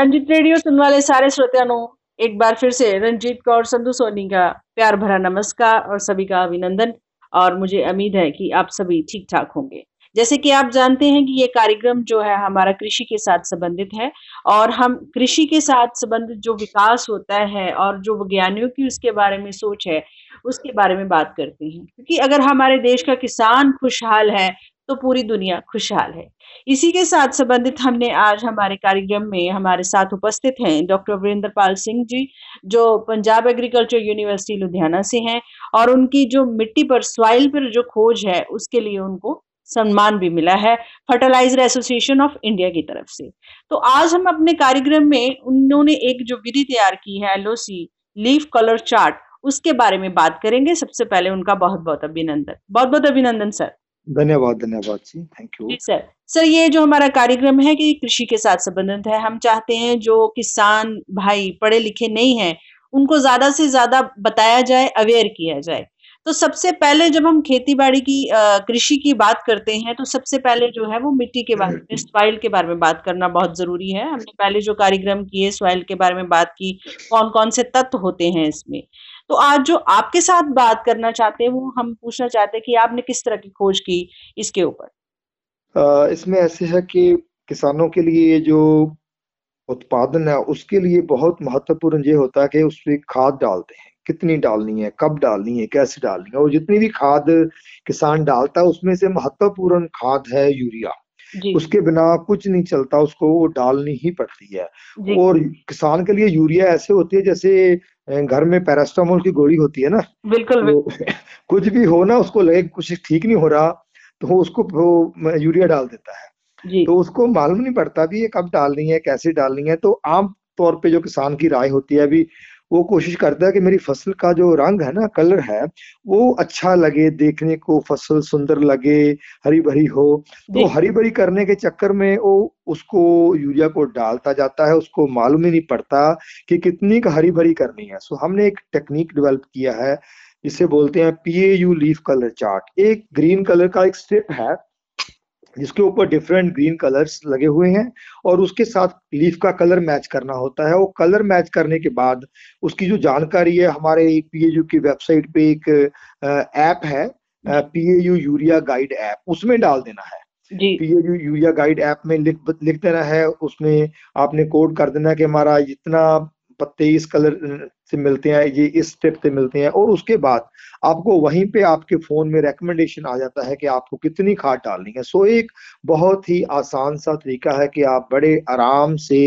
Ranjit radio सुनने वाले सारे श्रोताओं एक बार फिर से रंजीत कौर, संधु सोनी का प्यार भरा नमस्कार और सभी का अभिनंदन। और मुझे उम्मीद है कि आप सभी ठीक ठाक होंगे। जैसे कि आप जानते हैं कि ये कार्यक्रम जो है हमारा कृषि के साथ संबंधित है और हम कृषि के साथ संबंधित जो विकास होता है और जो विज्ञानियों की उसके बारे में सोच है, उसके बारे में बात करते हैं। क्योंकि अगर हमारे देश का किसान खुशहाल है तो पूरी दुनिया खुशहाल है। इसी के साथ संबंधित हमने आज हमारे कार्यक्रम में हमारे साथ उपस्थित हैं डॉक्टर वीरेंद्र पाल सिंह जी, जो पंजाब एग्रीकल्चर यूनिवर्सिटी लुधियाना से हैं और उनकी जो मिट्टी पर सॉइल पर जो खोज है, उसके लिए उनको सम्मान भी मिला है फर्टिलाइज़र एसोसिएशन ऑफ़ इंडिया की तरफ़ से। तो आज हम अपने कार्यक्रम में उन्होंने एक जो विधि तैयार की है एलओसी लीफ कलर चार्ट उसके बारे में बात करेंगे। सबसे पहले उनका बहुत बहुत अभिनंदन। बहुत बहुत अभिनंदन सर धन्यवाद धन्यवाद जी थैंक यू सर सर ये जो हमारा कार्यक्रम है कि कृषि के साथ संबंधित है हम चाहते हैं जो किसान भाई पढ़े लिखे नहीं हैं उनको ज़्यादा से ज़्यादा बताया जाए अवेयर किया जाए। तो सबसे पहले जब हम खेती बाड़ी की कृषि की बात करते हैं तो सबसे पहले जो है वो मिट्टी के बारे में सॉइल के बारे में बात करना बहुत ज़रूरी है। हमने पहले जो कार्यक्रम किए सॉइल के बारे में बात की कौन कौन से तत्व होते हैं इसमें। तो आज जो आपके साथ बात करना चाहते हैं वो हम पूछना चाहते हैं कि आपने किस तरह की खोज की इसके ऊपर? इसमें ऐसे है कि किसानों के लिए जो उत्पादन है उसके लिए बहुत महत्वपूर्ण ये होता है कि उस पर खाद डालते हैं। कितनी डालनी है कब डालनी है कैसे डालनी है और जितनी भी खाद किसान डालता है उसमें से महत्वपूर्ण खाद है यूरिया। उसके बिना कुछ नहीं चलता उसको वो डालनी ही पड़ती है। और किसान के लिए यूरिया ऐसे होती है जैसे घर में पैरास्टामोल की गोली होती है ना बिल्कुल तो कुछ भी हो ना उसको लगे कुछ ठीक नहीं हो रहा तो उसको वो यूरिया डाल देता है जी। तो उसको मालूम नहीं पड़ता भी ये कब डालनी है कैसे डालनी है तो आम तौर पे जो किसान की राय होती है अभी वो कोशिश करता है कि मेरी फ़सल का जो रंग है ना कलर है वो अच्छा लगे देखने को फ़सल सुंदर लगे हरी भरी हो। तो हरी भरी करने के चक्कर में वो उसको यूरिया को डालता जाता है उसको मालूम ही नहीं पड़ता कि कितनी का हरी भरी करनी है। सो हमने एक टेक्निक डेवलप किया है जिसे बोलते हैं P A U leaf colour chart. एक ग्रीन कलर का एक स्ट्रिप है जिसके ऊपर डिफरेंट ग्रीन कलर्स लगे हुए हैं और उसके साथ लीफ का कलर मैच करना होता है। वो कलर मैच करने के बाद उसकी जो जानकारी है हमारे पीएयू की वेबसाइट पे एक ऐप है पीएयू यूरिया गाइड ऐप उसमें डाल देना है। पीएयू यूरिया गाइड ऐप में लिख लिख देना है। उसमें आपने कोड कर देना है कि हमारा जितना पत्ते इस कलर से मिलते हैं, ये इस स्टेप से मिलते हैं और उसके बाद आपको वहीं पे आपके फ़ोन में रिकमेंडेशन आ जाता है कि आपको कितनी खाद डालनी है। सो एक बहुत ही आसान सा तरीका है कि आप बड़े आराम से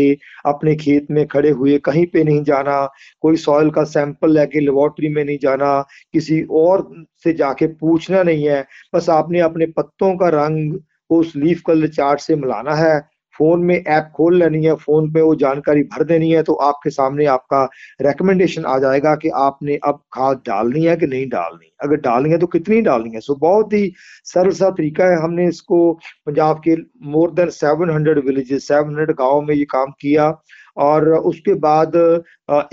अपने खेत में खड़े हुए कहीं पे नहीं जाना, कोई सॉइल का सैंपल लेके लेबोरेटरी में नहीं जाना, किसी और से जाके पूछना नहीं है। बस आपने अपने पत्तों का रंग उस लीफ कलर चार्ट से मिलाना है। फ़ोन में ऐप खोल लेनी है, फ़ोन पे वो जानकारी भर देनी है तो आपके सामने आपका रिकमेंडेशन आ जाएगा कि आपने अब खाद डालनी है कि नहीं डालनी। अगर डालनी है तो कितनी डालनी है? सो बहुत ही सरल सा तरीका है। हमने इसको पंजाब के more than seven hundred villages seven hundred गाँव में ये काम किया। और उसके बाद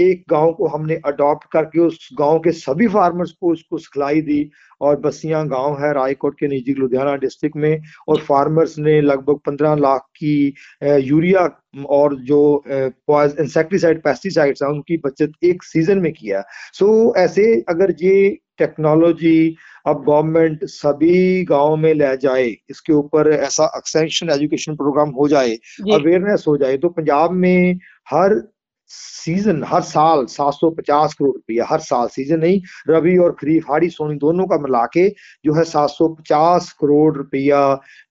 एक गाँव को हमने अडॉप्ट करके उस गाँव के सभी फार्मर्स को उसको सिखलाई दी और बसिया गाँव है रायकोट के निजी लुधियाना डिस्ट्रिक्ट में और फार्मर्स ने लगभग पंद्रह लाख की यूरिया और जो इंसेक्टिसाइड पेस्टिसाइड्स हैं, उनकी बचत एक सीज़न में किया सो ऐसे अगर ये टेक्नोलॉजी अब गवर्नमेंट सभी गाँव में ले जाए इसके ऊपर ऐसा एक्सटेंशन एजुकेशन प्रोग्राम हो जाए अवेयरनेस हो जाए तो पंजाब में हर सीज़न हर साल 750 करोड़ रुपया हर साल सीज़न नहीं रबी और खरीफ हाड़ी सोनी दोनों का मिला के जो है 750 करोड़ रुपया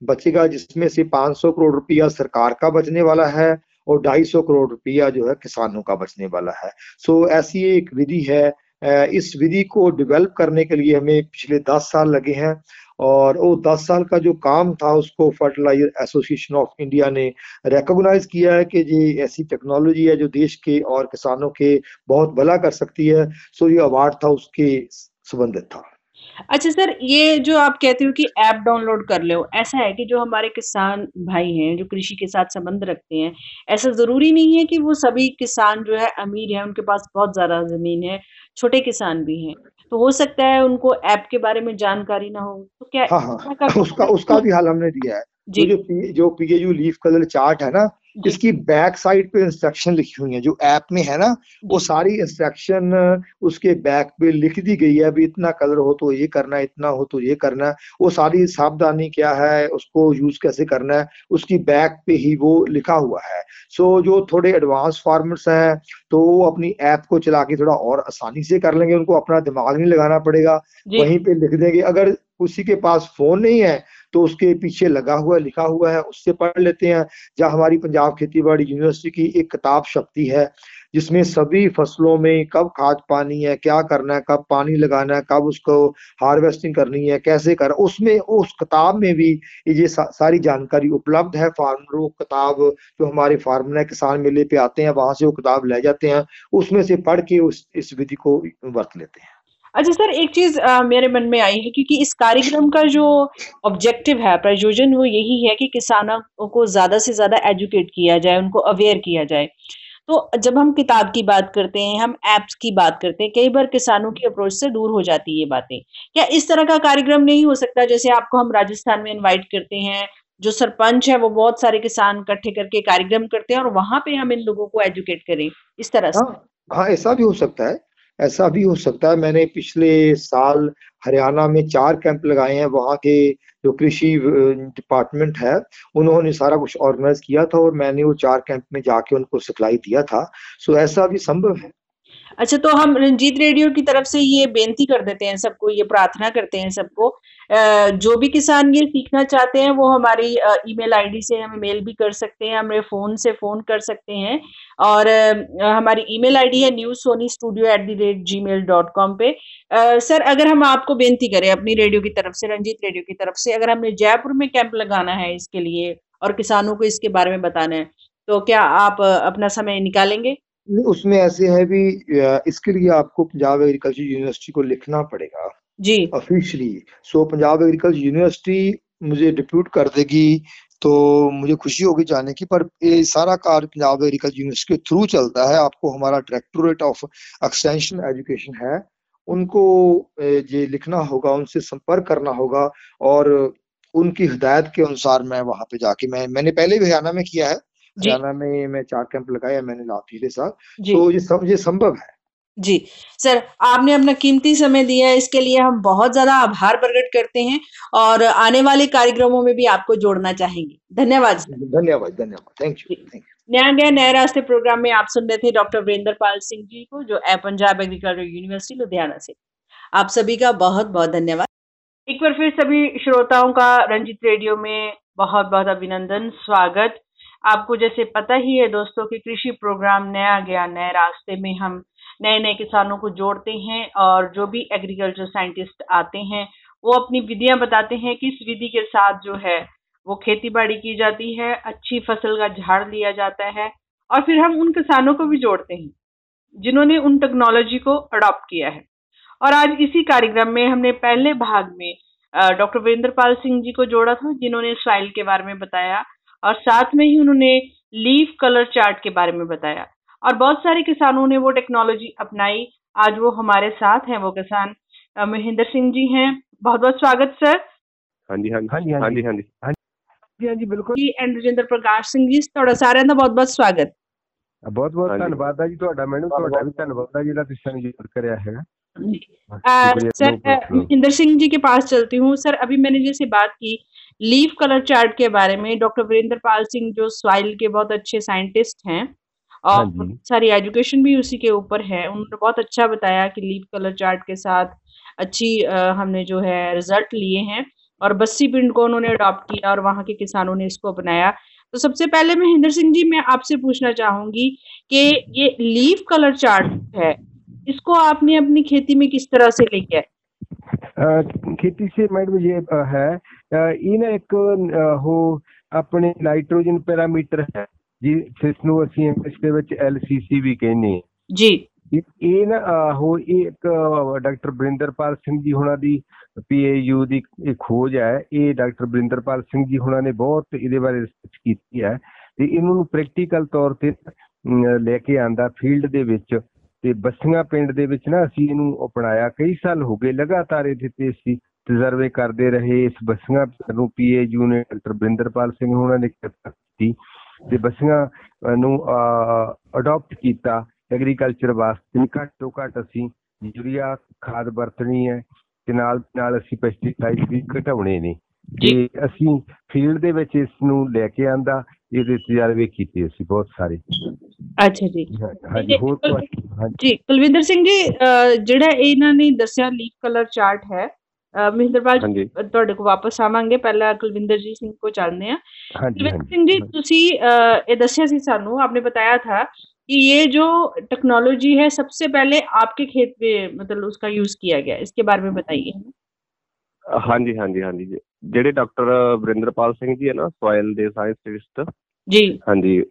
बचेगा जिसमें से 500 करोड़ रुपया सरकार का बचने वाला है और 250 करोड़ रुपया जो है किसानों का बचने वाला है। सो ऐसी एक विधि है इस विधि को डेवलप करने के लिए हमें पिछले दस साल लगे हैं और वो दस साल का जो काम था उसको फर्टिलाइज़र एसोसिएशन ऑफ़ इंडिया ने रिकॉग्नाइज किया है कि ये ऐसी टेक्नोलॉजी है जो देश के और किसानों के बहुत भला कर सकती है। सो ये अवार्ड था उसके संबंधित था। अच्छा सर, ये जो आप कहते हो कि ऐप डाउनलोड कर लो, ऐसा है कि जो हमारे किसान भाई हैं, जो कृषि के साथ संबंध रखते हैं, ऐसा ज़रूरी नहीं है कि वो सभी किसान जो है अमीर है, उनके पास बहुत ज़्यादा ज़मीन है छोटे किसान भी हैं। तो हो सकता है उनको ऐप के बारे में जानकारी ना हो। तो क्या हाँ हाँ। उसका उसका भी हाल हमने दिया है। जो। जो पीएयू लीफ कलर चार्ट है ना इसकी बैक साइड पे इंस्ट्रक्शन लिखी हुई है जो ऐप में है ना वो सारी इंस्ट्रक्शन उसके बैक पे लिख दी गई है अभी इतना कलर हो तो ये करना है इतना हो तो ये करना वो सारी सावधानी क्या है उसको यूज़ कैसे करना है उसकी बैक पे ही वो लिखा हुआ है। सो so, जो थोड़े एडवांस फार्मर्स हैं तो वो अपनी ऐप को चला के थोड़ा और आसानी से कर लेंगे उनको अपना दिमाग नहीं लगाना पड़ेगा। वहीं पे लिख देंगे अगर उसी के पास फ़ोन नहीं है तो उसके पीछे लगा हुआ लिखा हुआ है उससे पढ़ लेते हैं। जहाँ हमारी पंजाब खेती बाड़ी यूनिवर्सिटी की एक किताब शक्ति है जिसमें सभी फ़सलों में कब खाद पानी है क्या करना है कब पानी लगाना है कब उसको हार्वेस्टिंग करनी है कैसे कर उसमें उस किताब में भी ये सा, सारी जानकारी उपलब्ध है। फार्मरों किताब जो हमारे फार्मर है किसान मेले पे आते हैं वहाँ से वो किताब ले जाते हैं। उसमें से पढ़ के उस इस विधि को वर्त लेते हैं। अच्छा सर एक चीज़ मेरे मन में आई है क्योंकि इस कार्यक्रम का जो ऑब्जेक्टिव है प्रयोजन वो यही है कि किसानों को ज़्यादा से ज़्यादा एजुकेट किया जाए उनको अवेयर किया जाए। तो जब हम किताब की बात करते हैं हम एप्स की बात करते हैं कई बार किसानों की अप्रोच से दूर हो जाती है ये बातें। क्या इस तरह का कार्यक्रम नहीं हो सकता? जैसे आपको हम राजस्थान में इनवाइट करते हैं जो सरपंच है वो बहुत सारे किसान इकट्ठे करके कार्यक्रम करते हैं और वहाँ पे हम इन लोगों को एजुकेट करें इस तरह से। हाँ, हाँ ऐसा भी हो सकता है। ऐसा भी हो सकता है। मैंने पिछले साल हरियाणा में चार कैंप लगाए हैं। वहाँ के जो कृषि डिपार्टमेंट है, उन्होंने सारा कुछ ऑर्गेनाइज किया था और मैंने वो चार कैंप में जाके उनको सिखलाई दिया था। सो ऐसा भी संभव है। अच्छा तो हम रंजीत रेडियो की तरफ़ से ये बेनती कर देते हैं सबको, ये प्रार्थना करते हैं सबको जो भी किसान ये सीखना चाहते हैं, वो हमारी ईमेल आईडी से हमें मेल भी कर सकते हैं हमें फ़ोन से फ़ोन कर सकते हैं और हमारी ईमेल आईडी है news Sony studio at the rate gmail dot com पे सर, अगर हम आपको बेनती करें अपनी रेडियो की तरफ़ से, रंजीत रेडियो की तरफ़ से, अगर हमने जयपुर में कैंप लगाना है इसके लिए और किसानों को इसके बारे में बताना है तो क्या आप अपना समय निकालेंगे? उसमें ऐसे है भी इसके लिए आपको पंजाब एग्रीकल्चर यूनिवर्सिटी को लिखना पड़ेगा। जी। Officially so Punjab agriculture university मुझे डिप्यूट कर देगी तो मुझे खुशी होगी जाने की पर ये सारा कार्य पंजाब एग्रीकल्चर यूनिवर्सिटी के थ्रू चलता है। आपको हमारा डायरेक्टोरेट ऑफ़ एक्सटेंशन एजुकेशन है। उनको ये लिखना होगा उनसे संपर्क करना होगा और उनकी हिदायत के अनुसार मैं वहाँ पे जाके मैं मैंने पहले भी हरियाणा में किया है हरियाणा में मैं चार कैंप लगाया मैंने पिछले साल तो ये सब ये संभव है। जी। सर आपने अपना कीमती समय दिया है इसके लिए हम बहुत ज़्यादा आभार प्रकट करते हैं और आने वाले कार्यक्रमों में भी आपको जोड़ना चाहेंगे। धन्यवाद धन्यवाद धन्यवाद। थैंक यू थैंक यू नया गया नए रास्ते प्रोग्राम में आप सुन रहे थे डॉक्टर वीरेंद्र पाल सिंह जी को जो है पंजाब एग्रीकल्चर यूनिवर्सिटी लुधियाना से। आप सभी का बहुत बहुत धन्यवाद। एक बार फिर सभी श्रोताओं का रंजित रेडियो में बहुत बहुत अभिनंदन स्वागत। आपको जैसे पता ही है दोस्तों कि कृषि प्रोग्राम नया गया, नए रास्ते में हम नए नए किसानों को जोड़ते हैं और जो भी एग्रीकल्चर साइंटिस्ट आते हैं, वो अपनी विधियाँ बताते हैं किस विधि के साथ जो है, वो खेती बाड़ी की जाती है, अच्छी फ़सल का झाड़ लिया जाता है और फिर हम उन किसानों को भी जोड़ते हैं, जिन्होंने उन टेक्नोलॉजी को अडॉप्ट किया है। और आज इसी कार्यक्रम में हमने पहले भाग में डॉक्टर वीरेंद्र पाल सिंह जी को जोड़ा था, जिन्होंने सॉइल के बारे में बताया और साथ में ही उन्होंने लीफ कलर चार्ट के बारे में बताया और बहुत सारे किसानों ने वो टेक्नोलॉजी अपनाई आज वो हमारे साथ हैं वो किसान महेंद्र सिंह जी हैं बहुत बहुत स्वागत सर हाँ जी हाँ जी हाँ जी हाँ जी हाँ जी हाँ जी बिल्कुल जी एंड रजिंदर प्रकाश सिंह जी ਤੁਹਾਡਾ ਸਾਰਿਆਂ ਦਾ ਬਹੁਤ ਬਹੁਤ ਸਵਾਗਤ ਬਹੁਤ ਬਹੁਤ ਧੰਨਵਾਦ ਆ ਜੀ ਤੁਹਾਡਾ ਮੈਨੂੰ ਤੁਹਾਡਾ ਵੀ ਧੰਨਵਾਦ ਆ ਜਿਹੜਾ ਤੁਸੀਂ ਸਾਨੂੰ ਯਾਦ ਕਰਿਆ ਹੈਗਾ सर महेंद्र सिंह जी के पास चलती हूँ सर अभी मैंने जैसे बात की लीफ कलर चार्ट के बारे में डॉक्टर वीरेंद्र पाल सिंह जो सॉइल के बहुत अच्छे साइंटिस्ट हैं और हाँ सारी एजुकेशन भी उसी के ऊपर है। उन्होंने बहुत अच्छा बताया कि लीफ कलर चार्ट के साथ अच्छी हमने जो है रिज़ल्ट लिए हैं और बस्सी पिंड को उन्होंने अडॉप्ट किया और वहाँ के किसानों ने इसको अपनाया। तो सबसे पहले महेंद्र सिंह जी मैं आपसे पूछना चाहूँगी कि ये लीफ कलर चार्ट है इसको आपने अपनी खेती में किस तरह से लेके आए? खेती से मैडम ये है ਇਹ ਨਾ ਇੱਕ ਉਹ ਆਪਣੇ ਨਾਈਟ੍ਰੋਜਨ ਪੈਰਾਮੀਟਰ ਹੈ ਜੀ ਜਿਸ ਨੂੰ ਅਸੀਂ ਇੰਗਲਿਸ਼ ਦੇ ਵਿੱਚ ਐਲਸੀਸੀ ਵੀ ਕਹਿੰਦੇ ਹਾਂ। ਜੀ। ਇਹ ਨਾ ਉਹ ਇੱਕ ਡਾਕਟਰ ਬਰਿੰਦਰਪਾਲ ਸਿੰਘ ਜੀ ਹੁਣਾਂ ਦੀ ਪੀਏਯੂ ਦੀ ਇਹ ਖੋਜ ਹੈ। ਇਹ ਡਾਕਟਰ ਬਰਿੰਦਰਪਾਲ ਸਿੰਘ ਜੀ ਹੁਣਾਂ ਨੇ ਬਹੁਤ ਇਹਦੇ ਬਾਰੇ ਰਿਸਰਚ ਕੀਤੀ ਹੈ ਤੇ ਇਹਨਾਂ ਨੂੰ ਪ੍ਰੈਕਟੀਕਲ ਤੌਰ ਤੇ ਲੈ ਕੇ ਆਂਦਾ ਫੀਲਡ ਦੇ ਵਿੱਚ ਤੇ ਬਸੀਆਂ ਪਿੰਡ ਦੇ ਵਿੱਚ ਨਾ ਅਸੀਂ ਇਹਨੂੰ ਅਪਣਾਇਆ। ਕਈ ਸਾਲ ਹੋ ਗਏ ਲਗਾਤਾਰ ਇਹਦੇ ਤੇ ਅਸੀਂ ਤਜਰਬੇ ਕਰਦੇ ਰਹੇ। ਇਸ ਬਸੀਆਂ ਨੂੰ ਪੀਏਯੂ ਨੇ ਡਾਕਟਰ ਬਰਿੰਦਰਪਾਲ ਸਿੰਘ ਉਹਨਾਂ ਨੇ ਕੀਤੀ ਤੇ ਬੱਸੀਆਂ ਨੂੰ ਅਡਾਪਟ ਕੀਤਾ ਐਗਰੀਕਲਚਰ ਵਾਸਤੇ। ਘੱਟ ਘੱਟ ਅਸੀਂ ਯੂਰੀਆ ਖਾਦ ਵਰਤਣੀ ਹੈ ਤੇ ਨਾਲ ਨਾਲ ਅਸੀਂ ਪੈਸਟੀਸਾਈਡ ਵੀ ਘਟਾਉਣੇ ਨੇ। ਤੇ ਅਸੀਂ ਫੀਲਡ ਦੇ ਵਿੱਚ ਇਸ ਨੂੰ ਲੈ ਕੇ ਆਂਦਾ ਇਹਦੇ ਤਜਰਬੇ ਕੀਤੇ ਅਸੀਂ ਬਹੁਤ ਸਾਰੇ। ਅੱਛਾ ਜੀ। ਹਾਂਜੀ ਹੋਰ ਜੀ ਕੁਲਵਿੰਦਰ ਸਿੰਘ ਜੀ ਜਿਹੜਾ ਇਹਨਾਂ ਨੇ ਦੱਸਿਆ ਲੀਫ ਕਲਰ ਚਾਰਟ ਹੈ ਮਹਿੰਦਰਪਾਲ ਜੀ ਤੁਹਾਡੇ ਕੋਲ ਵਾਪਸ ਆਵਾਂਗੇ ਪਹਿਲਾਂ ਕੁਲਵਿੰਦਰ ਜੀ ਸਿੰਘ ਕੋ ਚੱਲਦੇ ਆ ਕੁਲਵਿੰਦਰ ਸਿੰਘ ਜੀ ਤੁਸੀਂ ਇਹ ਦੱਸਿਆ ਸੀ ਸਾਨੂੰ ਆਪਨੇ ਬਤਾਇਆ ਥਾ कि ये जो टेक्नोलॉजी है सबसे पहले आपके खेत में मतलब उसका यूज किया गया इसके बारे में बताइए ਹਾਂਜੀ ਹਾਂਜੀ ਹਾਂਜੀ ਜਿਹੜੇ ਡਾਕਟਰ ਵਰਿੰਦਰਪਾਲ ਸਿੰਘ ਜੀ ਹੈ ਨਾ ਸੋਇਲ ਦੇ ਸਾਇੰਟਿਸਟ ਜੀ ਹਾਂਜੀ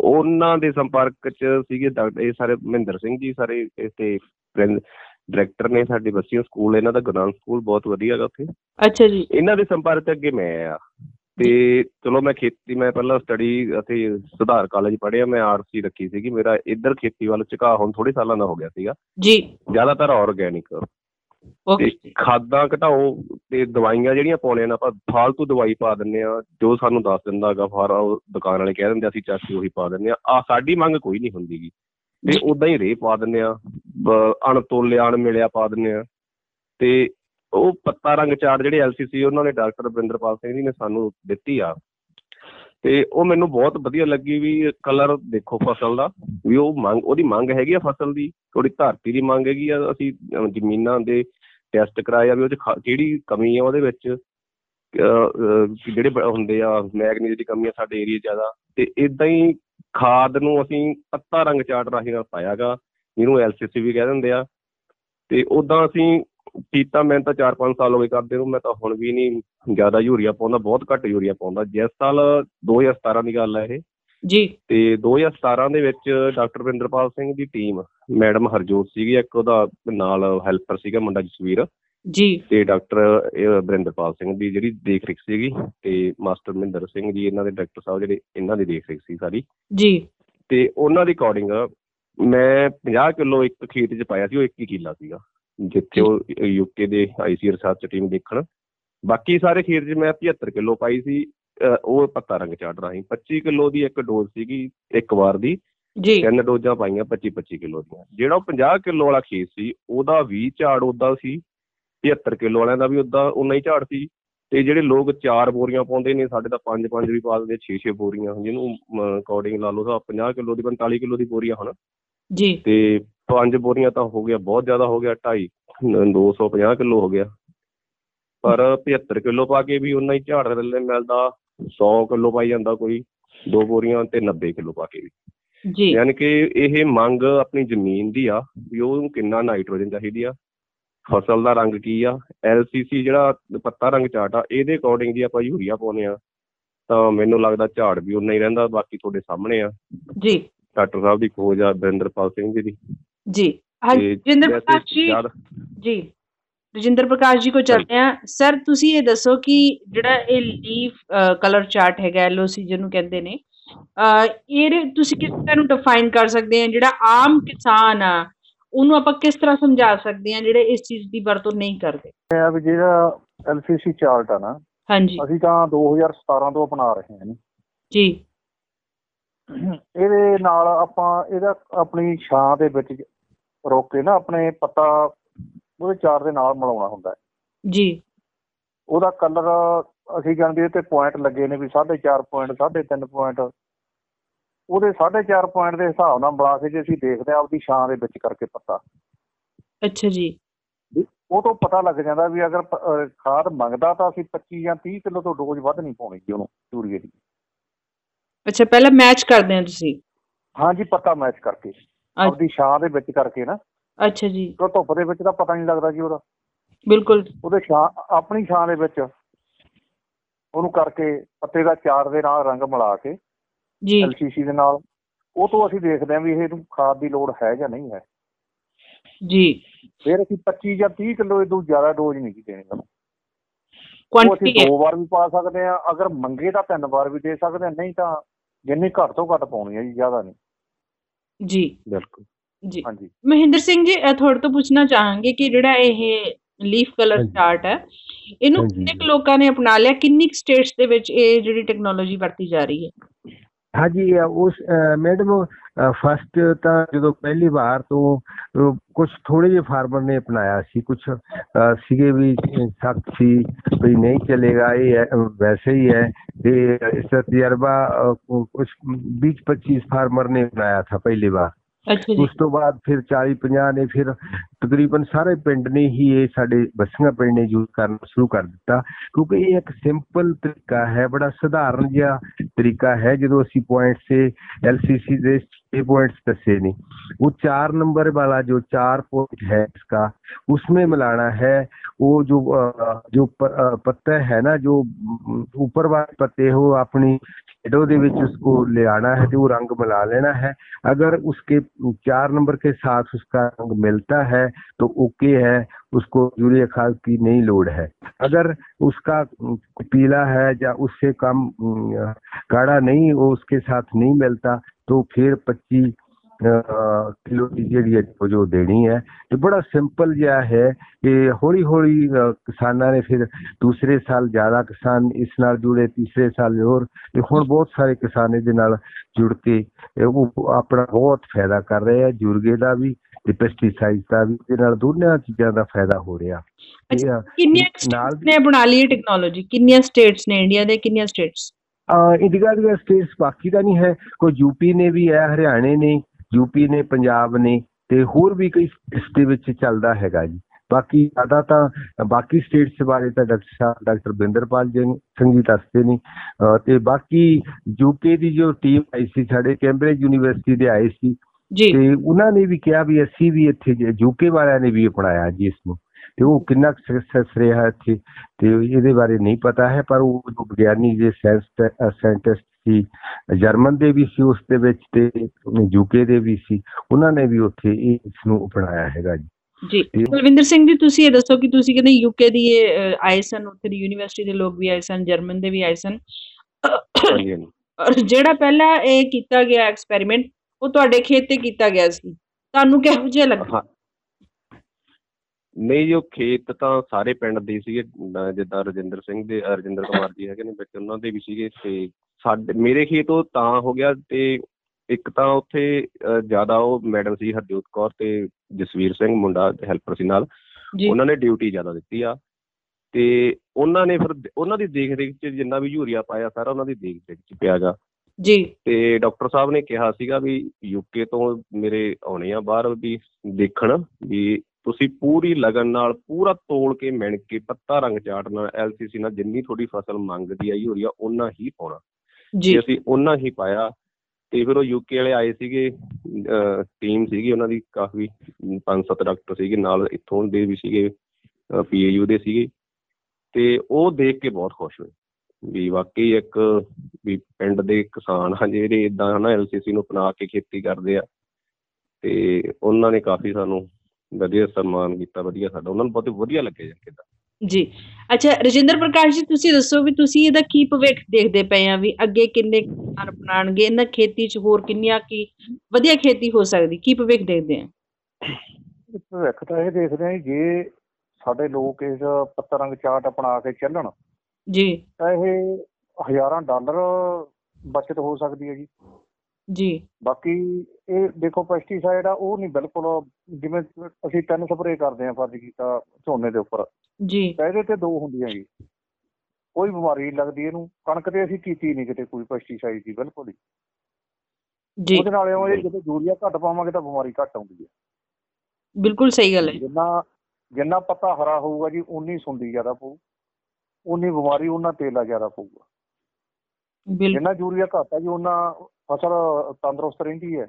ਉਹਨਾਂ ਦੇ ਸੰਪਰਕ ਚ ਸੀਗੇ ਇਹ ਸਾਰੇ ਮਹਿੰਦਰ ਸਿੰਘ ਜੀ ਸਾਰੇ ਤੇ ਡਾਇਰੈਕਟਰ ਨੇ ਸਾਡੇ ਬੱਸੀਆਂ ਸਕੂਲ ਇਹਨਾਂ ਦਾ ਗੁਰਨਾਮ ਸਕੂਲ ਬਹੁਤ ਵਧੀਆ ਹੈਗਾ ਉੱਥੇ। ਅੱਛਾ ਜੀ। ਇਹਨਾਂ ਦੇ ਸੰਪਰਕ ਅੱਗੇ ਮੈਂ ਆ। ਤੇ ਚਲੋ ਮੈਂ ਖੇਤੀ ਮੈਂ ਪਹਿਲਾਂ ਸਟੱਡੀ ਅਤੇ ਸੁਧਾਰ ਕਾਲਜ ਪੜ੍ਹਿਆ ਮੈਂ ਆਰਸੀ ਰੱਖੀ ਸੀਗੀ। ਮੇਰਾ ਇੱਧਰ ਖੇਤੀ ਵੱਲ ਝੁਕਾਅ ਹੁਣ ਥੋੜੇ ਸਾਲਾਂ ਦਾ ਹੋ ਗਿਆ ਸੀਗਾ। ਜੀ। ਜ਼ਿਆਦਾਤਰ ਆਰਗੈਨਿਕ ਤੇ ਖਾਦਾਂ ਘਟਾਓ ਤੇ ਦਵਾਈਆਂ ਜਿਹੜੀਆਂ ਪਾਉਣੇ ਨਾ ਆਪਾਂ ਫਾਲਤੂ ਦਵਾਈ ਪਾ ਦਿੰਨੇ ਆ। ਜੋ ਸਾਨੂੰ ਦੱਸ ਦਿੰਦਾ ਹੈਗਾ ਫਾਰ ਦੁਕਾਨ ਵਾਲੇ ਕਹਿ ਦਿੰਦੇ ਅਸੀਂ ਚਾਸੀ ਉਹੀ ਪਾ ਦਿੰਨੇ ਆ। ਆ ਸਾਡੀ ਮੰਗ ਕੋਈ ਨਹੀਂ ਹੁੰਦੀਗੀ ਤੇ ਉਦਾਂ ਹੀ ਰੇ ਪਾ ਦਿੰਨੇ ਆ ਅਣਤੋਲਿਆ ਅਣ ਮਿਲਿਆ ਪਾ ਦਿੰਨੇ ਆ ਤੇ ਉਹ ਪੱਤਾ ਰੰਗ ਚਾਰਟ ਜਿਹੜੇ ਐਲਸੀਸੀ ਉਹਨਾਂ ਨੇ ਡਾਕਟਰ ਬਿੰਦਰਪਾਲ ਸਿੰਘ ਜੀ ਨੇ ਸਾਨੂੰ ਦਿੱਤੀ ਆ। ਤੇ ਉਹ ਮੈਨੂੰ ਬਹੁਤ ਵਧੀਆ ਲੱਗੀ ਵੀ ਕਲਰ ਦੇਖੋ ਫਸਲ ਦਾ ਵੀ ਉਹ ਮੰਗ ਉਹਦੀ ਮੰਗ ਹੈਗੀ ਆ ਫਸਲ ਦੀ ਥੋੜੀ ਧਰਤੀ ਦੀ ਮੰਗ ਹੈਗੀ ਆ। ਅਸੀਂ ਜ਼ਮੀਨਾਂ ਦੇ ਟੈਸਟ ਕਰਾਇਆ ਵੀ ਉਹ ਚ ਕਿਹੜੀ ਕਮੀ ਆ ਉਹਦੇ ਵਿੱਚ ਜਿਹੜੇ ਹੁੰਦੇ ਆ ਮੈਗਨੀਜ਼ ਦੀ ਕਮੀ ਆ ਸਾਡੇ ਏਰੀਆ ਜ਼ਿਆਦਾ। ਤੇ ਇਦਾਂ ਹੀ ਖਾਦ ਨੂੰ ਅਸੀਂ ਪੱਤਾ ਰੰਗ ਚਾਰਟ ਰਾਹੀਂ ਨਾਲ ਪਾਇਆਗਾ ਜਿਹਨੂੰ ਐਲਸੀਸੀ ਵੀ ਕਹਿ ਦਿੰਦੇ ਆ। ਤੇ ਉਦਾਂ ਅਸੀਂ ਕੀਤਾ ਮੈਂ ਤਾਂ 4-5 ਸਾਲ ਹੋ ਗਏ ਕਰਦੇ ਨੂੰ ਮੈਂ ਤਾਂ ਹੁਣ ਵੀ ਨਹੀਂ ਜ਼ਿਆਦਾ ਯੂਰੀਆ ਪਾਉਂਦਾ ਬਹੁਤ ਘੱਟ ਯੂਰੀਆ ਪਾਉਂਦਾ। ਜਿਸ ਸਾਲ 2017 ਦੀ ਗੱਲ ਹੈ ਇਹ। ਜੀ। ਤੇ 2017 ਦੇ ਵਿੱਚ ਡਾਕਟਰ ਵਿੰਦਰਪਾਲ ਸਿੰਘ ਦੀ ਟੀਮ ਮੈਡਮ ਹਰਜੋਤ ਸੀਗੀ ਇੱਕ ਉਹਦਾ ਨਾਲ ਹੈਲਪਰ ਸੀਗਾ ਮੁੰਡਾ ਜਸਵੀਰ। ਜੀ। ਤੇ ਡਾਕਟਰ ਬਰਿੰਦਰਪਾਲ ਸਿੰਘ ਦੀ ਜਿਹੜੀ ਦੇਖ ਰਿਖ ਸੀਗੀ ਤੇ ਮਾਸਟਰ ਮਹਿੰਦਰ ਸਿੰਘ ਜੀ ਇਹਨਾਂ ਦੇ ਡਾਕਟਰ ਸਾਹਿਬ ਜਿਹੜੇ ਇਹਨਾਂ ਦੀ ਦੇਖ ਰਿਖ ਸੀ ਸਾਰੀ। ਜੀ। ਤੇ ਉਹਨਾਂ ਦੀ ਅਕੋਰਡਿੰਗ ਮੈਂ 50 ਕਿਲੋ ਇੱਕ ਖੇਤ 'ਚ ਪਾਇਆ ਸੀ ਉਹ 21 ਕਿੱਲਾ ਸੀਗਾ ਜਿੱਥੇ ਉਹ ਯੂਕੇ ਦੇ ਆਈਸੀ ਰਿਸਰਚ ਟੀਮ ਦੇਖਣ। ਬਾਕੀ ਸਾਰੇ ਖੇਤ 'ਚ ਮੈਂ 75 ਕਿਲੋ ਪਾਈ ਸੀ ਉਹ ਪੱਤਾ ਰੰਗ ਚਾੜ ਰਹੀ। 25 ਕਿਲੋ ਦੀ ਇੱਕ ਡੋਜ਼ ਸੀਗੀ ਇੱਕ ਵਾਰ ਦੀ। ਜੀ। ਤਿੰਨ ਡੋਜ਼ਾਂ ਪਾਈਆਂ 25 25 ਕਿਲੋ ਦੀਆਂ। ਜਿਹੜਾ ਉਹ 50 ਕਿਲੋ ਵਾਲਾ ਖੇਤ ਸੀ ਉਹਦਾ ਵੀ ਝਾੜ ਉਹਦਾ ਸੀ 75 ਕਿਲੋ ਵਾਲਿਆਂ ਦਾ ਵੀ ਉਹਦਾ ਉਨਾ ਹੀ ਝਾੜ ਸੀ। ਤੇ ਜਿਹੜੇ ਲੋਕ ਚਾਰ ਬੋਰੀਆਂ ਪਾਉਂਦੇ ਨੇ ਸਾਡੇ ਤਾਂ ਪੰਜ ਪੰਜ ਵੀ ਪਾ ਦਿੰਦੇ 6 6 ਬੋਰੀਆਂ। ਜਿਹਨੂੰ ਅਕੋਰਡਿੰਗ ਲਾ ਲਓ ਤਾਂ 50 ਕਿਲੋ ਦੀ 45 ਕਿਲੋ ਦੀ ਬੋਰੀਆਂ ਹਨ। ਜੀ। ਤੇ ਪੰਜ ਬੋਰੀਆਂ ਤਾਂ ਹੋ ਗਿਆ ਬਹੁਤ ਜ਼ਿਆਦਾ ਹੋ ਗਿਆ 2.5 250 ਕਿਲੋ ਹੋ ਗਿਆ। ਪਰ 75 ਕਿਲੋ ਪਾ ਕੇ ਵੀ ਉਨਾ ਹੀ ਝਾੜ ਥੱਲੇ ਮਿਲਦਾ 100 ਕਿਲੋ ਪਾਈ ਜਾਂਦਾ ਕੋਈ ਦੋ ਬੋਰੀਆਂ ਤੇ 90 ਕਿਲੋ ਪਾ ਕੇ ਵੀ। ਜੀ। ਯਾਨੀ ਕਿ ਇਹ ਮੰਗ ਆਪਣੀ ਜ਼ਮੀਨ ਦੀ ਆ ਵੀ ਉਹਨੂੰ ਕਿੰਨਾ ਨਾਈਟ੍ਰੋਜਨ ਚਾਹੀਦੀ ਆ ਫਸਲ ਦਾ ਰੰਗ ਕੀ ਆ? ਐਲਸੀਸੀ ਜਿਹੜਾ ਪੱਤਾ ਰੰਗ ਚਾਟ ਆ ਇਹਦੇ ਅਕੋਰਡਿੰਗ ਜੀ ਆਪਾਂ ਯੂਰੀਆ ਪਾਉਨੇ ਆ ਤਾਂ ਮੈਨੂੰ ਲੱਗਦਾ ਝਾੜ ਵੀ ਉਨਾ ਹੀ ਰਹਿੰਦਾ ਬਾਕੀ ਤੁਹਾਡੇ ਸਾਹਮਣੇ ਆ। ਜੀ। ਡਾਕਟਰ ਸਾਹਿਬ ਦੀ ਖੋਜ ਆ ਬਿੰਦਰਪਾਲ ਸਿੰਘ ਜੀ ਦੀ। ਜੀ। ਰਜਿੰਦਰ ਪ੍ਰਕਾਸ਼ ਜੀ। ਜੀ। ਰਜਿੰਦਰ ਪ੍ਰਕਾਸ਼ ਜੀ ਕੋ ਚਲਦੇ ਆ। ਸਰ ਤੁਸੀਂ ਇਹ ਦੱਸੋ ਕਿ ਜਿਹੜਾ ਇਹ ਲੀਫ ਕਲਰ ਚਾਰਟ ਹੈਗਾ ਐਲਓਸੀ ਜਿਹਨੂੰ ਕਹਿੰਦੇ ਨੇ ਇਹ ਤੁਸੀਂ ਕਿਸ ਤਰ੍ਹਾਂ ਨੂੰ ਡਿਫਾਈਨ ਕਰ ਸਕਦੇ ਆ? ਜਿਹੜਾ ਆਮ ਕਿਸਾਨ ਆ ਉਹਨੂੰ ਆਪਾਂ ਕਿਸ ਤਰ੍ਹਾਂ ਸਮਝਾ ਸਕਦੇ ਆ ਜਿਹੜੇ ਇਸ ਚੀਜ਼ ਦੀ ਵਰਤੋਂ ਨਹੀਂ ਕਰਦੇ? ਇਹ ਵੀ ਜਿਹੜਾ ਐਲਸੀਸੀ ਚਾਰਟ ਆ ਨਾ ਹਾਂਜੀ। ਅਸੀਂ ਤਾਂ 2017 ਤੋਂ ਅਪਣਾ ਰਹੇ ਹਾਂ ਜੀ। ਇਹਦੇ ਨਾਲ ਆਪਾਂ ਇਹਦਾ ਆਪਣੀ ਛਾਂ ਦੇ ਵਿੱਚ ਰੋਕ ਕੇ ਨਾ ਆਪਣੇ ਪੱਤਾ ਉਹਦੇ ਚਾਰ ਦੇ ਨਾਲ ਮਿਲਾਉਣਾ ਹੁੰਦਾ ਹੈ। ਜੀ। ਉਹਦਾ ਕਲਰ ਅਸੀਂ ਜਾਣਦੇ ਤੇ ਪੁਆਇੰਟ ਲੱਗੇ ਨੇ ਵੀ 4.5 ਪੁਆਇੰਟ 3.5 ਪੁਆਇੰਟ ਉਹਦੇ 4.5 ਪੁਆਇੰਟ ਦੇ ਹਿਸਾਬ ਨਾਲ ਮਿਲਾ ਕੇ ਜੇ ਅਸੀਂ ਦੇਖਦੇ ਆ ਆਪਦੀ ਛਾਂ ਦੇ ਵਿੱਚ ਕਰਕੇ ਪੱਤਾ। ਅੱਛਾ ਜੀ। ਉਹ ਤੋਂ ਪਤਾ ਲੱਗ ਜਾਂਦਾ ਵੀ ਅਗਰ ਖਾਦ ਮੰਗਦਾ ਤਾਂ ਅਸੀਂ 25 ਜਾਂ 30 ਕਿਲੋ ਤੋਂ ਡੋਜ਼ ਵੱਧ ਨਹੀਂ ਪਾਉਣੀ ਜੀ ਉਹਨੂੰ ਯੂਰੀਏ ਦੀ। ਅੱਛਾ ਪਹਿਲਾਂ ਮੈਚ ਕਰਦੇ ਆ ਤੁਸੀਂ। ਹਾਂਜੀ ਪੱਤਾ ਮੈਚ ਕਰਕੇ। ਆਪਦੀ ਛਾਂ ਦੇ ਵਿੱਚ ਕਰਕੇ ਨਾ। ਅੱਛਾ ਜੀ। ਉਹ ਧੁੱਪ ਦੇ ਵਿੱਚ ਤਾਂ ਪਤਾ ਨਹੀਂ ਲੱਗਦਾ ਜੀ ਉਹਦਾ। ਬਿਲਕੁਲ। ਉਹਦੇ ਛਾਂ ਆਪਣੀ ਛਾਂ ਦੇ ਵਿੱਚ ਉਹਨੂੰ ਕਰਕੇ ਪੱਤੇ ਦਾ ਚਾਰ ਦੇ ਨਾਲ ਰੰਗ ਮਿਲਾ ਕੇ ਜੀ। ਐਲਸੀਸੀ ਦੇ ਨਾਲ। ਉਹ ਤੋਂ ਅਸੀਂ ਦੇਖਦੇ ਹਾਂ ਵੀ ਇਹ ਨੂੰ ਖਾਦ ਦੀ ਲੋੜ ਹੈ ਜਾਂ ਨਹੀਂ ਹੈ। ਜੀ। ਫਿਰ ਅਸੀਂ 25 ਜਾਂ 30 ਕਿਲੋ ਇਦੋਂ ਜ਼ਿਆਦਾ ਡੋਜ਼ ਨਹੀਂ ਦੇਣੀ। ਉਹਨੂੰ ਕੁਆਂਟੀਟੀ ਦੋ ਵਾਰ ਵੀ ਪਾ ਸਕਦੇ ਆ ਅਗਰ ਮੰਗੇ ਤਾਂ ਤਿੰਨ ਵਾਰ ਵੀ ਦੇ ਸਕਦੇ ਆ ਨਹੀਂ ਤਾਂ ਜਿੰਨੀ ਘੱਟ ਤੋਂ ਘੱਟ ਪਾਉਣੀ ਹੈ ਜੀ ਜ਼ਿਆਦਾ ਨਹੀਂ। ਜੀ। ਬਿਲਕੁਲ। ਜੀ। ਹਾਂਜੀ। ਮਹਿੰਦਰ ਸਿੰਘ ਜੀ ਤੁਹਾਡੇ ਤੋਂ ਪੁੱਛਣਾ ਚਾਹਾਂਗੇ ਕਿ ਜਿਹੜਾ ਇਹ ਲੀਫ ਕਲਰ ਚਾਰਟ ਹੈ ਇਹਨੂੰ ਕਿੰਨੇ ਲੋਕਾਂ ਨੇ ਅਪਣਾ ਲਿਆ? ਕਿੰਨੀ ਸਟੇਟਸ ਦੇ ਵਿੱਚ ਇਹ ਜਿਹੜੀ ਟੈਕਨੋਲੋਜੀ ਵਰਤੀ ਜਾ ਰਹੀ ਹੈ? ਹਾਂਜੀ ਉਸ ਮੈਡਮ ਫਸਟ ਤਾਂ ਜਦੋਂ ਪਹਿਲੀ ਵਾਰ ਤੋਂ ਕੁਝ ਥੋੜੇ ਜਿਹੇ ਫਾਰਮਰ ਨੇ ਅਪਣਾਇਆ ਸੀ ਕੁਝ ਸੀਗੇ ਵੀ ਸਖਤ ਸੀ ਵੀ ਨਹੀਂ ਚੱਲੇਗਾ ਇਹ ਵੈਸੇ ਹੀ ਹੈ ਤੇ ਇਸ ਤਜਰਬਾ ਕੁਝ 20 25 ਫਾਰਮਰ ਨੇ ਅਪਣਾਇਆ था पहली बार ਅੱਛਾ ਜੀ ਉਸ ਤੋਂ ਬਾਅਦ ਫਿਰ 40 50 ਨੇ ਫਿਰ तकरीबन सारे पिंड ने ही ये बसिया पिंड ने यूज़ करना शुरू कर दिता क्योंकि ये एक सिंपल तरीका है बड़ा साधारण जहा तरीका है जो असि पॉइंट से एल सी सी पॉइंट दसे ने वो चार नंबर वाला जो चार पॉइंट है इसका उसमें मिलाना है वो जो जो पत्ता है ना जो ऊपर वाले पत्ते हो अपनी शेडो दे उसको ले आना है तो रंग मिला लेना है अगर उसके चार नंबर के साथ उसका रंग मिलता है तो ओके है, उसको यूरिया खाद की नहीं लोड है। अगर उसका पीला है या उससे कम गाढ़ा नहीं, वो उसके साथ नहीं मिलता तो फिर पच्चीस ਕਿਲੋ ਦੀ ਜਿਹੜੀ ਹੈ ਜੋ ਦੇਣੀ ਹੈ ਤੇ ਬੜਾ ਸਿੰਪਲ ਜਿਹਾ ਹੈ ਕਿ ਹੌਲੀ ਹੌਲੀ ਕਿਸਾਨਾਂ ਨੇ ਫਿਰ ਦੂਸਰੇ ਸਾਲ ਜ਼ਿਆਦਾ ਕਿਸਾਨ ਇਸ ਨਾਲ ਜੁੜੇ ਤੀਸਰੇ ਸਾਲ ਹੋਰ ਤੇ ਹੁਣ ਬਹੁਤ ਸਾਰੇ ਕਿਸਾਨ ਇਹਦੇ ਨਾਲ ਜੁੜ ਕੇ ਉਹ ਆਪਣਾ ਬਹੁਤ ਫਾਇਦਾ ਕਰ ਰਹੇ ਆ ਜੁਰਗੇ ਦਾ ਵੀ ਤੇ ਪੈਸਟੀਸਾਈਡ ਦਾ ਵੀ ਇਹਦੇ ਨਾਲ ਦੋਨਾਂ ਚੀਜ਼ਾਂ ਦਾ ਫਾਇਦਾ ਹੋ ਰਿਹਾ। ਕਿੰਨੀਆਂ ਨਾਲ ਨੇ ਬਣਾ ਲਈ ਟੈਕਨੋਲੋਜੀ ਕਿੰਨੀਆਂ ਸਟੇਟਸ ਨੇ ਇੰਡੀਆ ਦੇ ਕਿੰਨੀਆਂ ਸਟੇਟਸ ਇੰਡੀਆ ਦੀਆਂ ਸਟੇਟਸ ਬਾਕੀ ਦਾ ਨਹੀਂ ਹੈ ਕੋਈ ਯੂਪੀ ਨੇ ਵੀ ਹੈ ਹਰਿਆਣੇ ਨੇ ਯੂਪੀ ਨੇ ਪੰਜਾਬ ਨੇ ਤੇ ਹੋਰ ਵੀ ਕਈ ਇਸ ਦੇ ਵਿੱਚ ਚੱਲਦਾ ਹੈਗਾ ਜੀ। ਬਾਕੀ ਜ਼ਿਆਦਾ ਤਾਂ ਬਾਕੀ ਸਟੇਟਸ ਬਾਰੇ ਤਾਂ ਡਾਕਟਰ ਸਾਹਿਬ ਡਾਕਟਰ ਬਿੰਦਰਪਾਲ ਜੀ ਸਿੰਘ ਜੀ ਦੱਸਦੇ ਨੇ ਤੇ ਬਾਕੀ ਯੂਕੇ ਦੀ ਜੋ ਟੀਮ ਆਈ ਸੀ ਸਾਡੇ ਕੈਂਬਰਿਜ ਯੂਨੀਵਰਸਿਟੀ ਦੇ ਆਏ ਸੀ ਜੀ। ਤੇ ਉਹਨਾਂ ਨੇ ਵੀ ਕਿਹਾ ਵੀ ਅਸੀਂ ਵੀ ਇੱਥੇ ਯੂਕੇ ਵਾਲਿਆਂ ਨੇ ਵੀ ਅਪਣਾਇਆ ਜੀ ਇਸ ਨੂੰ ਤੇ ਉਹ ਕਿੰਨਾ ਸਕਸੈਸ ਰਿਹਾ ਇੱਥੇ ਤੇ ਇਹਦੇ ਬਾਰੇ ਨਹੀਂ ਪਤਾ ਹੈ ਪਰ ਉਹ ਜੋ ਵਿਗਿਆਨੀ ਜੇ ਸਾਇੰਟਿਸਟ ਸੀ ਜਰਮਨ ਦੇ ਵੀ ਸੀ ਉਸ ਦੇ ਵਿੱਚ ਤੇ ਯੂਕੇ ਦੇ ਵੀ ਸੀ। ਉਹਨਾਂ ਨੇ ਵੀ ਉੱਥੇ ਇਸ ਨੂੰ ਅਪਣਾਇਆ ਹੈਗਾ ਜੀ। ਜੀ ਕੁਲਵਿੰਦਰ ਸਿੰਘ ਜੀ ਤੁਸੀਂ ਇਹ ਦੱਸੋ ਕਿ ਤੁਸੀਂ ਕਹਿੰਦੇ ਯੂਕੇ ਦੀ ਇਹ ਆਏ ਸਨ ਉੱਥੇ ਦੀ ਯੂਨੀਵਰਸਿਟੀ ਦੇ ਲੋਕ ਵੀ ਆਏ ਸਨ ਜਰਮਨ ਦੇ ਵੀ ਆਏ ਸਨ। ਔਰ ਜਿਹੜਾ ਪਹਿਲਾਂ ਇਹ ਕੀਤਾ ਗਿਆ ਐਕਸਪੈਰੀਮੈਂਟ ਉਹ ਤੁਹਾਡੇ ਖੇਤ ਤੇ ਕੀਤਾ ਗਿਆ ਸੀ। ਤੁਹਾਨੂੰ ਕਿਹੋ ਜਿਹਾ ਲੱਗਾ? ਨਹੀਂ ਜੋ ਖੇਤ ਤਾਂ ਸਾਰੇ ਪਿੰਡ ਦੇ ਸੀਗੇ ਜਿੱਦਾਂ ਰਜਿੰਦਰ ਸਿੰਘ ਦੇ ਰਜਿੰਦਰ ਕੁਮਾਰ ਜੀ ਹੈਗੇ ਨੇ ਵਿੱਚ ਉਹਨਾਂ ਦੇ ਵੀ ਸੀਗੇ ਤੇ ਸਾਡੇ ਮੇਰੇ ਖੇਤ ਉਹ ਤਾਂ ਹੋ ਗਿਆ ਤੇ ਇੱਕ ਤਾਂ ਉੱਥੇ ਜ਼ਿਆਦਾ ਉਹ ਮੈਡਮ ਸੀ ਹਰਜੋਤ ਕੌਰ ਤੇ ਜਸਵੀਰ ਸਿੰਘ ਮੁੰਡਾ ਹੈਲਪਰ ਸੀ ਨਾਲ ਉਹਨਾਂ ਨੇ ਡਿਊਟੀ ਜ਼ਿਆਦਾ ਦਿੱਤੀ ਆ। ਤੇ ਉਹਨਾਂ ਨੇ ਫਿਰ ਉਹਨਾਂ ਦੀ ਦੇਖ ਰੇਖ ਚ ਜਿੰਨਾ ਵੀ ਯੂਰੀਆ ਪਾਇਆ ਸਾਰਾ ਉਹਨਾਂ ਦੀ ਦੇਖ ਰੇਖ ਚ ਪਿਆਗਾ ਜੀ। ਤੇ ਡਾਕਟਰ ਸਾਹਿਬ ਨੇ ਕਿਹਾ ਸੀਗਾ ਵੀ ਯੂਕੇ ਤੋਂ ਮੇਰੇ ਆਉਣੇ ਆ ਬਾਹਰ ਵੀ ਦੇਖਣ ਵੀ ਤੁਸੀਂ ਪੂਰੀ ਲਗਨ ਨਾਲ ਪੂਰਾ ਤੋਲ ਕੇ ਮਿਣ ਕੇ ਪੱਤਾ ਰੰਗ ਚਾਟ ਨਾਲ ਐਲਸੀਸੀ ਨਾਲ ਜਿੰਨੀ ਤੁਹਾਡੀ ਫਸਲ ਮੰਗਦੀ ਆ ਯੂਰੀਆ ਉਹਨਾਂ ਹੀ ਪਾਉਣਾ। ਜੀ ਅਸੀਂ ਉਹਨਾਂ ਹੀ ਪਾਇਆ ਤੇ ਫਿਰ ਉਹ ਯੂਕੇ ਵਾਲੇ ਆਏ ਸੀਗੇ ਟੀਮ ਸੀਗੀ ਉਹਨਾਂ ਦੀ ਕਾਫੀ ਪੰਜ ਸੱਤ ਡਾਕਟਰ ਸੀਗੇ ਨਾਲ ਇੱਥੋਂ ਦੇ ਵੀ ਸੀਗੇ ਪੀਏਯੂ ਦੇ ਸੀਗੇ ਤੇ ਉਹ ਦੇਖ ਕੇ ਬਹੁਤ ਖੁਸ਼ ਹੋਏ ਵੀ ਵਾਕਈ ਇੱਕ ਵੀ ਪਿੰਡ ਦੇ ਕਿਸਾਨ ਹਾਂ ਜਿਹੜੇ ਇਦਾਂ ਹਨਾ ਐਲਸੀਸੀ ਨੂੰ ਅਪਣਾ ਕੇ ਖੇਤੀ ਕਰਦੇ ਆ ਤੇ ਉਹਨਾਂ ਨੇ ਕਾਫੀ ਸਾਨੂੰ ਵਧੀਆ ਸਨਮਾਨ ਕੀਤਾ ਵਧੀਆ ਸਾਡਾ ਉਹਨਾਂ ਨੂੰ ਬਹੁਤ ਵਧੀਆ ਲੱਗਿਆ ਜਾਂ ਕਿਦਾਂ ਜੀ। ਅੱਛਾ ਰਜਿੰਦਰ ਪ੍ਰਕਾਸ਼ ਜੀ ਤੁਸੀਂ ਦੱਸੋ ਵੀ ਤੁਸੀਂ ਇਹਦਾ ਕੀ ਭਵਿੱਖ ਦੇਖਦੇ ਪਏ ਆ ਵੀ ਅੱਗੇ ਕਿੰਨੇ ਕਿਸਾਨ ਅਪਣਾਣਗੇ ਇਹਨਾਂ ਖੇਤੀ 'ਚ ਹੋਰ ਕਿੰਨੀਆਂ ਕੀ ਵਧੀਆ ਖੇਤੀ ਹੋ ਸਕਦੀ? ਕੀ ਭਵਿੱਖ ਦੇਖਦੇ ਆ? ਭਵਿੱਖ ਤਾਂ ਇਹ ਦੇਖਦੇ ਆ ਜੇ ਸਾਡੇ ਲੋਕ ਇਸ ਪੱਤਰ ਰੰਗ ਚਾਰਟ ਅਪਣਾ ਕੇ ਚੱਲਣ ਜੀ। ਤਾਂ ਇਹ ਹਜ਼ਾਰਾਂ ਡਾਲਰ ਬਚਤ ਹੋ ਸਕਦੀ ਹੈ ਜੀ। ਜੀ। ਬਾਕੀ ਇਹ ਦੇਖੋ ਪੈਸਟੀਸਾਈਡ ਆ ਉਹ ਨਹੀਂ ਬਿਲਕੁਲ ਜਿਵੇਂ ਅਸੀਂ ਤਿੰਨ ਸਪਰੇਅ ਕਰਦੇ ਆ ਫਰਜ਼ ਕੀਤਾ ਝੋਨੇ ਦੇ ਉੱਪਰ। ਜੀ। ਇਹਦੇ ਤੇ ਦੋ ਹੁੰਦੀਆਂ ਜੀ। ਕੋਈ ਬਿਮਾਰੀ ਨਹੀਂ ਲੱਗਦੀ ਇਹਨੂੰ ਕਣਕ ਤੇ ਅਸੀਂ ਕੀਤੀ ਨਹੀਂ ਕਿਤੇ ਕੋਈ ਪੈਸਟੀਸਾਈਡ ਦੀ ਬਿਲਕੁਲ ਹੀ। ਜੀ। ਉਹਦੇ ਨਾਲ ਇਹ ਜਦੋਂ ਯੂਰੀਆ ਘੱਟ ਪਾਵਾਂਗੇ ਤਾਂ ਬਿਮਾਰੀ ਘੱਟ ਆਉਂਦੀ ਹੈ। ਬਿਲਕੁਲ ਸਹੀ ਗੱਲ ਹੈ। ਜਿੰਨਾ ਜਿੰਨਾ ਪੱਤਾ ਹਰਾ ਹੋਊਗਾ ਜੀ ਉਨੀ ਸੁੰਡੀ ਜ਼ਿਆਦਾ ਪਊ। ਉਨੀ ਬਿਮਾਰੀ ਉਹਨਾਂ ਤੇਲਾ ਜ਼ਿਆਦਾ ਪਊਗਾ। ਜਿੰਨਾ ਯੂਰੀਆ ਘੱਟ ਹੈ ਜੀ ਉਹਨਾਂ ਫਸਲ ਤੰਦਰੁਸਤ ਰਹਿੰਦੀ ਹੈ।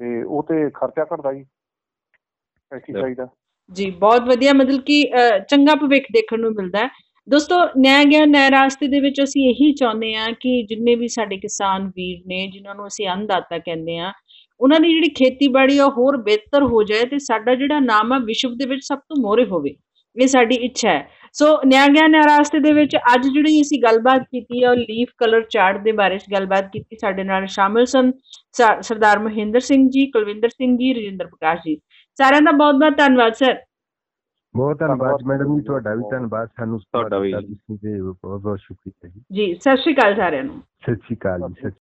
ਤੇ ਉਹ ਤੇ ਖਰਚਾ ਘਟਦਾ ਜੀ ਪੈਸਟੀਸਾਈਡ ਦਾ ਜੀ ਬਹੁਤ ਵਧੀਆ ਮਤਲਬ ਕਿ ਚੰਗਾ ਭਵਿੱਖ ਦੇਖਣ ਨੂੰ ਮਿਲਦਾ ਹੈ। ਦੋਸਤੋ ਨਿਆਂ ਗਿਆਨ ਨਿਆਂ ਰਾਸਤੇ ਦੇ ਵਿੱਚ ਅਸੀਂ ਇਹੀ ਚਾਹੁੰਦੇ ਆ ਕਿ ਜਿੰਨੇ ਵੀ ਸਾਡੇ ਕਿਸਾਨ ਵੀਰ ਨੇ ਜਿਨ੍ਹਾਂ ਨੂੰ ਅਸੀਂ ਅੰਨਦਾਤਾ ਕਹਿੰਦੇ ਆ ਉਹਨਾਂ ਦੀ ਜਿਹੜੀ ਖੇਤੀਬਾੜੀ ਆ ਹੋਰ ਬਿਹਤਰ ਹੋ ਜਾਏ ਤੇ ਸਾਡਾ ਜਿਹੜਾ ਨਾਮ ਆ ਵਿਸ਼ਵ ਦੇ ਵਿੱਚ ਸਭ ਤੋਂ ਮੋਹਰੇ ਹੋਵੇ। ਇਹ ਸਾਡੀ ਇੱਛਾ ਹੈ। ਸੋ ਨਿਆਂ ਗਿਆਨ ਨਿਆਂ ਰਾਸਤੇ ਦੇ ਵਿੱਚ ਅੱਜ ਜਿਹੜੀ ਅਸੀਂ ਗੱਲਬਾਤ ਕੀਤੀ ਹੈ ਉਹ ਲੀਫ ਕਲਰ ਚਾਰਟ ਦੇ ਬਾਰੇ ਵਿੱਚ ਗੱਲਬਾਤ ਕੀਤੀ ਸਾਡੇ ਨਾਲ ਸ਼ਾਮਿਲ ਸਨ ਸਰਦਾਰ ਮਹਿੰਦਰ ਸਿੰਘ ਜੀ ਕੁਲਵਿੰਦਰ ਸਿੰਘ ਜੀ ਰਜਿੰਦਰ ਪ੍ਰਕਾਸ਼ ਜੀ। ਸਾਰਿਆਂ ਦਾ ਬਹੁਤ ਬਹੁਤ ਧੰਨਵਾਦ ਸਰ। ਬਹੁਤ ਧੰਨਵਾਦ ਮੈਡਮ ਜੀ ਤੁਹਾਡਾ ਵੀ ਧੰਨਵਾਦ। ਸਾਨੂੰ ਤੁਹਾਡਾ ਵੀ। ਬਹੁਤ ਬਹੁਤ ਸ਼ੁਕਰੀਆ ਜੀ। ਜੀ ਸਤਿ ਸ਼੍ਰੀ ਅਕਾਲ ਸਾਰਿਆਂ ਨੂੰ। ਸਤਿ ਸ਼੍ਰੀ ਅਕਾਲ ਜੀ